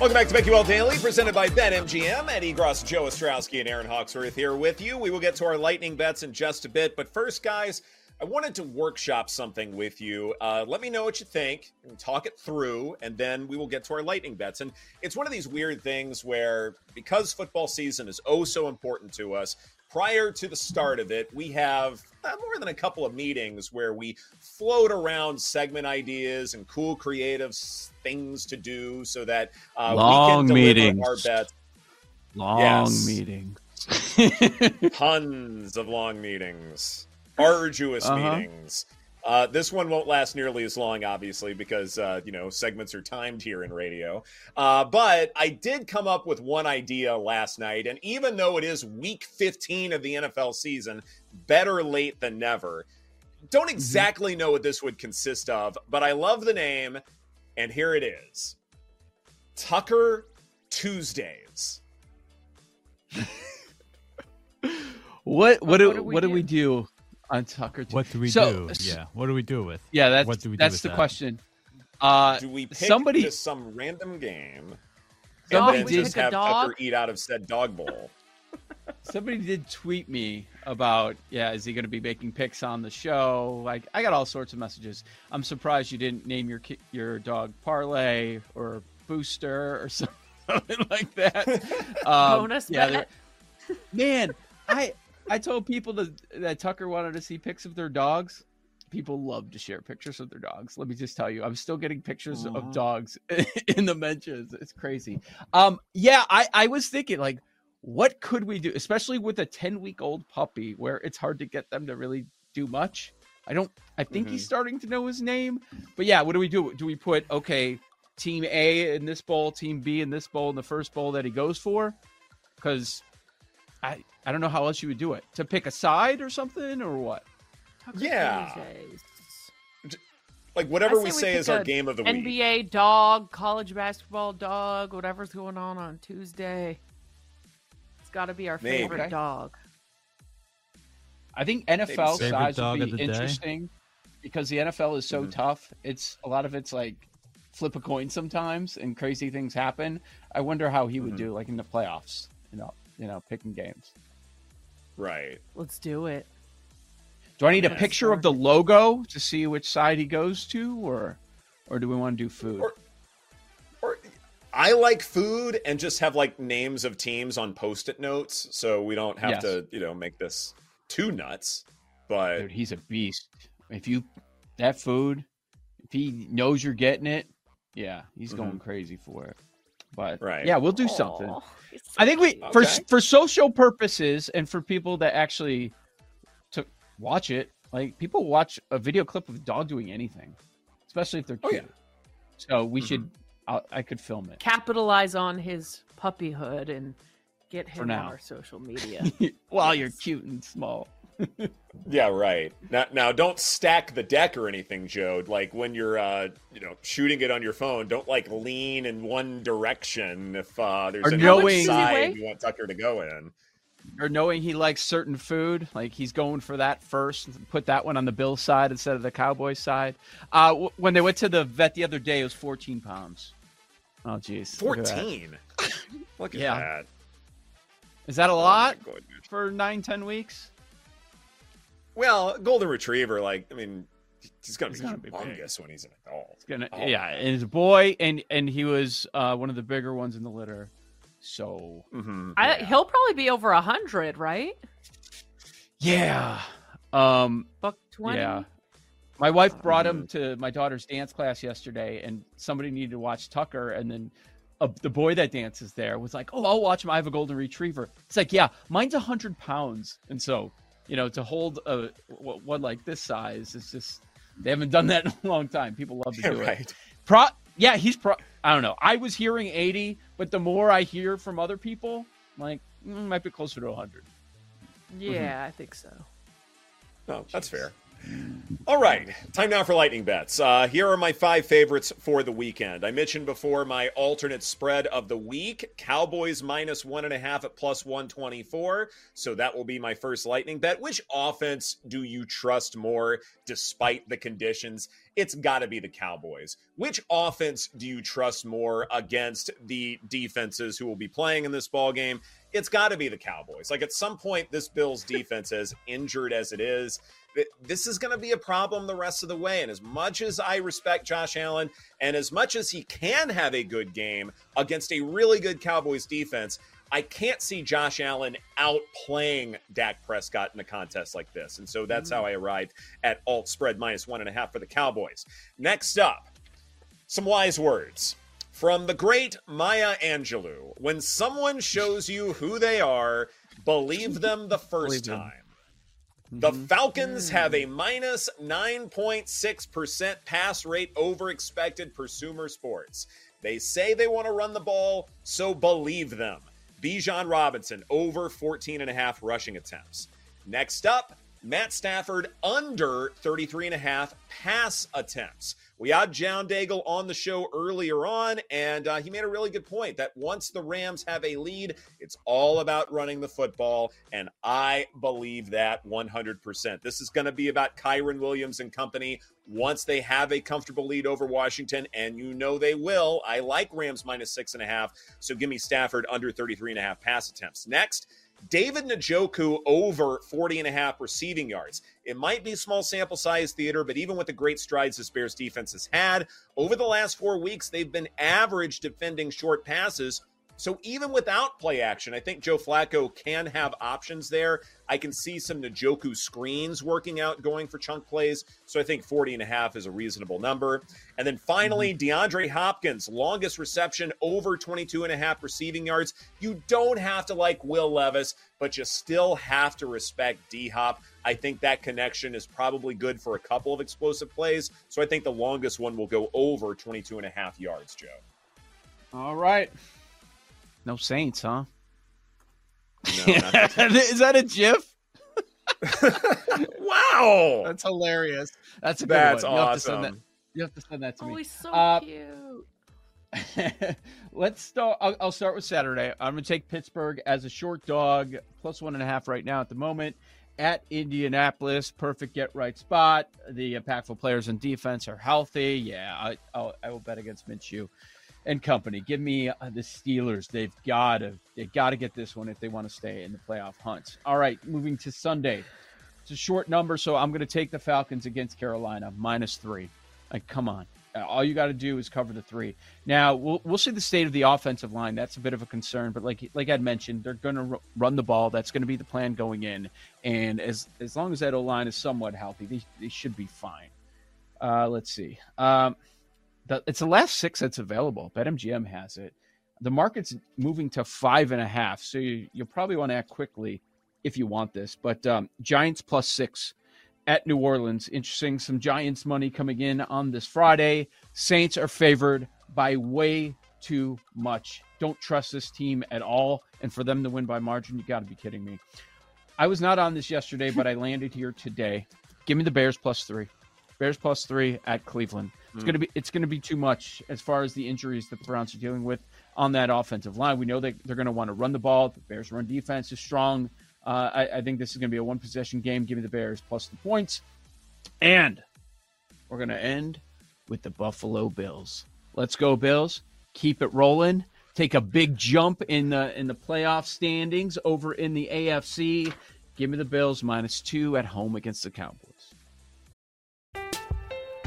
Welcome back to BetQL Daily, presented by BetMGM. Ed Egros, Joe Ostrowski, and Erin Hawksworth here with you. We will get to our lightning bets in just a bit. But first, guys, I wanted to workshop something with you. Uh, let me know what you think and talk it through, and then we will get to our lightning bets. And it's one of these weird things where, because football season is oh so important to us, prior to the start of it, we have uh, more than a couple of meetings where we float around segment ideas and cool creative things to do so that uh, Long we can deliver meetings. our bets. Long Yes. meeting. Tons of long meetings, arduous Uh-huh. meetings. Uh, this one won't last nearly as long, obviously, because uh, you know segments are timed here in radio. Uh, but I did come up with one idea last night, and even though it is Week 15 of the NFL season, better late than never. Don't exactly know what this would consist of, but I love the name, and here it is: Tucker Tuesdays. What what do what do we what do do? we do on Tucker? T- What do we So- do? Yeah, what do we do with? yeah. That's What do we do that's with the that? question. Uh, Do we pick somebody- just some random game? Somebody and then did- just have dog? Tucker eat out of said dog bowl. somebody did tweet me about yeah, is he going to be making picks on the show? Like I got all sorts of messages. I'm surprised you didn't name your your dog Parlay or Booster or something like that. Um, Bonus yeah, bet. man, I I told people that, that Tucker wanted to see pics of their dogs. People love to share pictures of their dogs. Let me just tell you, I'm still getting pictures of dogs in the mentions. It's crazy. Um, yeah, I I was thinking like, what could we do, especially with a 10 week old puppy, where it's hard to get them to really do much. I don't. I think he's starting to know his name, but yeah, what do we do? Do we put okay, team A in this bowl, team B in this bowl, in the first bowl that he goes for? Because I I don't know how else you would do it. To pick a side or something or what? Yeah. Tuesdays. Like whatever I we say we say is our game of the week. NBA dog, college basketball dog, whatever's going on on Tuesday. It's got to be our Maybe. favorite Okay. dog. I think NFL Favorite size dog would be the day? interesting because the NFL is so Mhm. tough. It's a lot of it's like flip a coin sometimes and crazy things happen. I wonder how he would Mhm. do like in the playoffs. You know, you know, picking games. Right. Let's do it. Do I need a picture of the logo to see which side he goes to, or or do we want to do food? Or- Or I like food and just have like names of teams on post-it notes, so we don't have Yes. to, you know, make this too nuts. But Dude, he's a beast. If you that food, if he knows you're getting it, yeah, he's mm-hmm. going crazy for it. But Mm-hmm. Right. yeah, we'll do something. So I think we cute. for for social purposes and for people that actually to watch it, like people watch a video clip of a dog doing anything, especially if they're Oh, cute. yeah. So we should. I'll, I could film it. capitalize on his puppyhood and get him on our social media. While you're cute and small. Yeah, right. Now, now don't stack the deck or anything, Joe. Like when you're, uh, you know, shooting it on your phone, don't like lean in one direction if uh, there's Or any knowing- side you want Tucker to go in. Or knowing he likes certain food, like he's going for that first. Put that one on the Bill side instead of the Cowboy side. Uh, w- when they went to the vet the other day, it was 14 pounds. Oh, jeez. Look at that. Fourteen. Look at Yeah. that. Is that a Oh, lot goodness. for nine, ten weeks? Well, golden retriever, like I mean, he's gonna He's be gonna be big. when he's an adult. It's gonna, Oh, yeah, and he's a boy, and and he was uh, one of the bigger ones in the litter. So mhm, I, yeah. He'll probably be over a hundred, right? yeah, um, Buck twenty. yeah. My wife brought him to my daughter's dance class yesterday, and somebody needed to watch Tucker, and then uh, the boy that dances there was like, "Oh, I'll watch him. I have a golden retriever." It's like, yeah, mine's a hundred pounds, and so you know, to hold a one like this size is just they haven't done that in a long time. People love to Yeah, do it. Pro, yeah, he's pro. I don't know. I was hearing 80, but the more I hear from other people, I'm like mm, might be closer to 100. Yeah, I think so. No, that's fair. All right, time now for lightning bets. Uh, here are my five favorites for the weekend. I mentioned before my alternate spread of the week: Cowboys minus one and a half at plus one twenty four. So that will be my first lightning bet. Which offense do you trust more, despite the conditions? It's got to be the Cowboys. Which offense do you trust more against the defenses who will be playing in this ball game? It's got to be the Cowboys. Like at some point, this Bills defense, as injured as it is, this is going to be a problem the rest of the way. And as much as I respect Josh Allen and as much as he can have a good game against a really good Cowboys defense, I can't see Josh Allen outplaying Dak Prescott in a contest like this. And so that's how mm. I arrived at alt spread minus one and a half for the Cowboys. Next up, some wise words from the great Maya Angelou. When someone shows you who they are, believe them the first time. The mm-hmm. Falcons have a mm. minus 9.6% pass rate over expected per Sumer Sports. They say they want to run the ball, so believe them. Bijan Robinson over 14 and a half rushing attempts. Next up, Matt Stafford under 33 and a half pass attempts. We had John Daigle on the show earlier on, and uh, he made a really good point that once the Rams have a lead, it's all about running the football, and I believe that 100%. This is going to be about Kyren Williams and company once they have a comfortable lead over Washington, and you know they will. I like Rams minus six and a half, so give me Stafford under 33 and a half pass attempts. Next, David Njoku over 40 and a half receiving yards. It might be small sample size theater, but even with the great strides this Bears defense has had over the last four weeks, they've been average defending short passes. So even without play action, I think Joe Flacco can have options there. I can see some Njoku screens working out going for chunk plays. So I think 40 and a half is a reasonable number. And then finally, mm-hmm. DeAndre Hopkins, longest reception over 22 and a half receiving yards. You don't have to like Will Levis, but you still have to respect D Hop. I think that connection is probably good for a couple of explosive plays. So I think the longest one will go over 22 and a half yards, Joe. All right. No Saints, huh? No, not the Saints. Is that a GIF? wow. That's hilarious. That's a good That's one. You have to send that- awesome. You have to send that to Oh, me. he's so Uh, cute. Let's start. I'll, I'll start with Saturday. I'm going to take Pittsburgh as a short dog, plus one and a half right now at the moment. At Indianapolis, perfect get right spot. The impactful players in defense are healthy. Yeah, I, I'll, I will bet against Minshew and company. Give me uh, the Steelers. They've got to they got to get this one if they want to stay in the playoff hunt. All right, moving to Sunday. It's a short number, so I'm going to take the Falcons against Carolina minus three. Like, come on. Uh, All you got to do is cover the three. Now we'll we'll see the state of the offensive line. That's a bit of a concern, but like like I'd mentioned, they're going to r- run the ball. That's going to be the plan going in. And as as long as that O line is somewhat healthy, they, they should be fine. Uh, let's see. Um, the, it's the last six that's available. BetMGM has it. The market's moving to five and a half, so you, you'll probably want to act quickly if you want this. But um, Giants plus six at New Orleans. Interesting. Some Giants money coming in on this Friday. Saints are favored by way too much. Don't trust this team at all. And for them to win by margin, you got to be kidding me. I was not on this yesterday, but I landed here today. Give me the Bears plus three. Bears plus three at Cleveland. It's gonna be it's gonna be too much as far as the injuries that the Browns are dealing with on that offensive line. We know that they're gonna want to run the ball. The Bears' run defense is strong. Uh, I, I think this is gonna be a one possession game. Give me the Bears plus the points, and we're gonna end with the Buffalo Bills. Let's go Bills. Keep it rolling. Take a big jump in the in the playoff standings over in the AFC. Give me the Bills minus two at home against the Cowboys.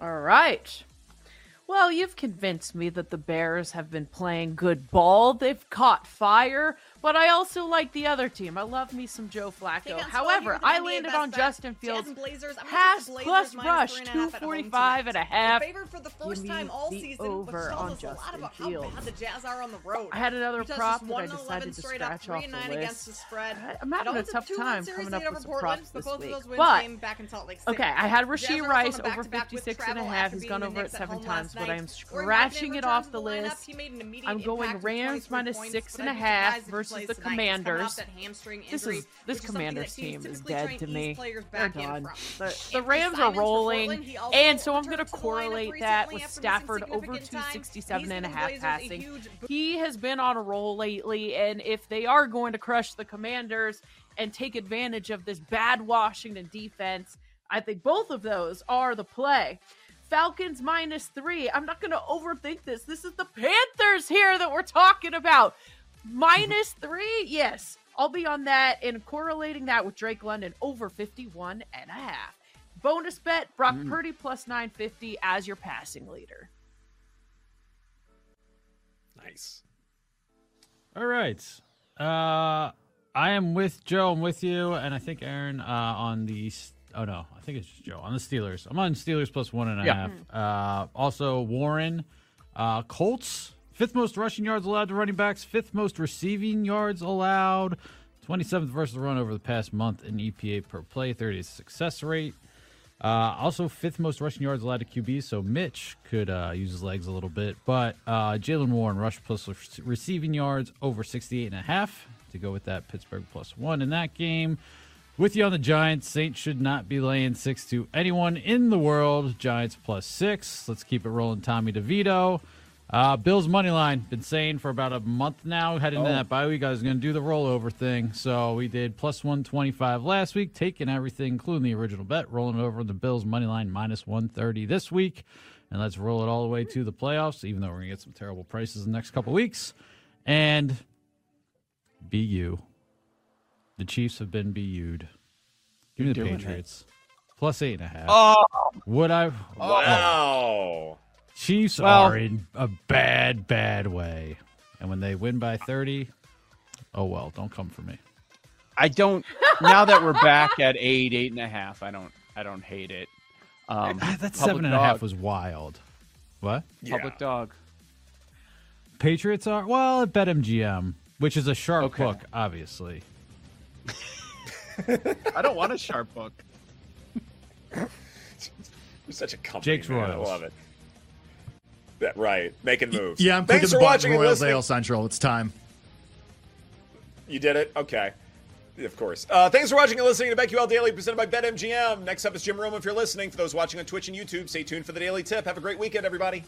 All right. Well, you've convinced me that the Bears have been playing good ball. They've caught fire, but I also like the other team. I love me some Joe Flacco. However, I landed on Justin Fields. Pass plus rush, 245 and a half. for the first time all season, over which tells on us a lot Justin about Fields. how bad the Jazz are on the road. I had another Utah's prop that I 1 and 11 decided to straight up, scratch off 3 and the 9 list. against the spread. I'm having a tough two time coming up with Portland, props this both of week. those But- came back in Salt Lake City. Okay, I had Rashee Rice over with 56 and a half. He's gone over it seven times, but I am scratching it off the list. He made an immediate I'm going Rams 23 minus six and a half surprised versus plays the tonight. Commanders. hamstring This injury, is this is something Commanders team is dead to me. They're done. The, the Rams are rolling, Portland, he also and so I'm going to returned to the lineup correlate that with Stafford over significant time. 267 and a half Blazers a passing. He has been on a roll lately, and if they are going to crush the Commanders and take advantage of this bad Washington defense, I think both of those are the play. Falcons minus three. I'm not going to overthink this. This is the Panthers here that we're talking about. Minus three? Yes. I'll be on that and correlating that with Drake London over 51 and a half. Bonus bet Brock Mm. Purdy plus 950 as your passing leader. Nice. All right. Uh, I am with Joe. I'm with you, and I think Erin uh, on the. S- Oh no, I think it's just Joe on the Steelers. I'm on Steelers plus one and a Yeah. half. Uh, also Warren, uh, Colts fifth most rushing yards allowed to running backs, fifth most receiving yards allowed, 27th versus the run over the past month in EPA per play, 30th success rate. Uh, also, fifth most rushing yards allowed to QBs, so Mitch could uh, use his legs a little bit. But uh, Jaylen Warren rush plus receiving yards over 68 and a half to go with that Pittsburgh plus one in that game. With you on the Giants, Saints should not be laying six to anyone in the world. Giants plus six. Let's keep it rolling. Tommy DeVito. Uh, Bills money line. Been saying for about a month now. Heading into Oh. that bye week, I was going to do the rollover thing. So we did plus one twenty five last week, taking everything, including the original bet, rolling it over the Bills money line minus one thirty this week, and let's roll it all the way to the playoffs. Even though we're going to get some terrible prices in the next couple weeks, and BU. The Chiefs have been BU'd. Give me the You're it. Patriots. Plus eight and a half. Oh, Would I? Wow. Chiefs Well- are in a bad, bad way. And when they win by 30, oh well, don't come for me. I don't. Now that we're back at eight, eight and a half, I don't. I don't hate it. Um, Ah, that public seven and a half dog. was wild. What? Yeah. public dog. Patriots are, well, at BetMGM, which is a sharp Okay. book, obviously. I don't want a sharp book. You're such a company. Jake's man. I love it. Yeah, right. Making moves. Yeah, I'm Thanks clicking for the watching Royals listening. AL Central. It's time. You did it? Okay. Of course. Uh, thanks for watching and listening to BetQL Daily presented by BetMGM. Next up is Jim Rome if you're listening. For those watching on Twitch and YouTube, stay tuned for the Daily Tip. Have a great weekend, everybody.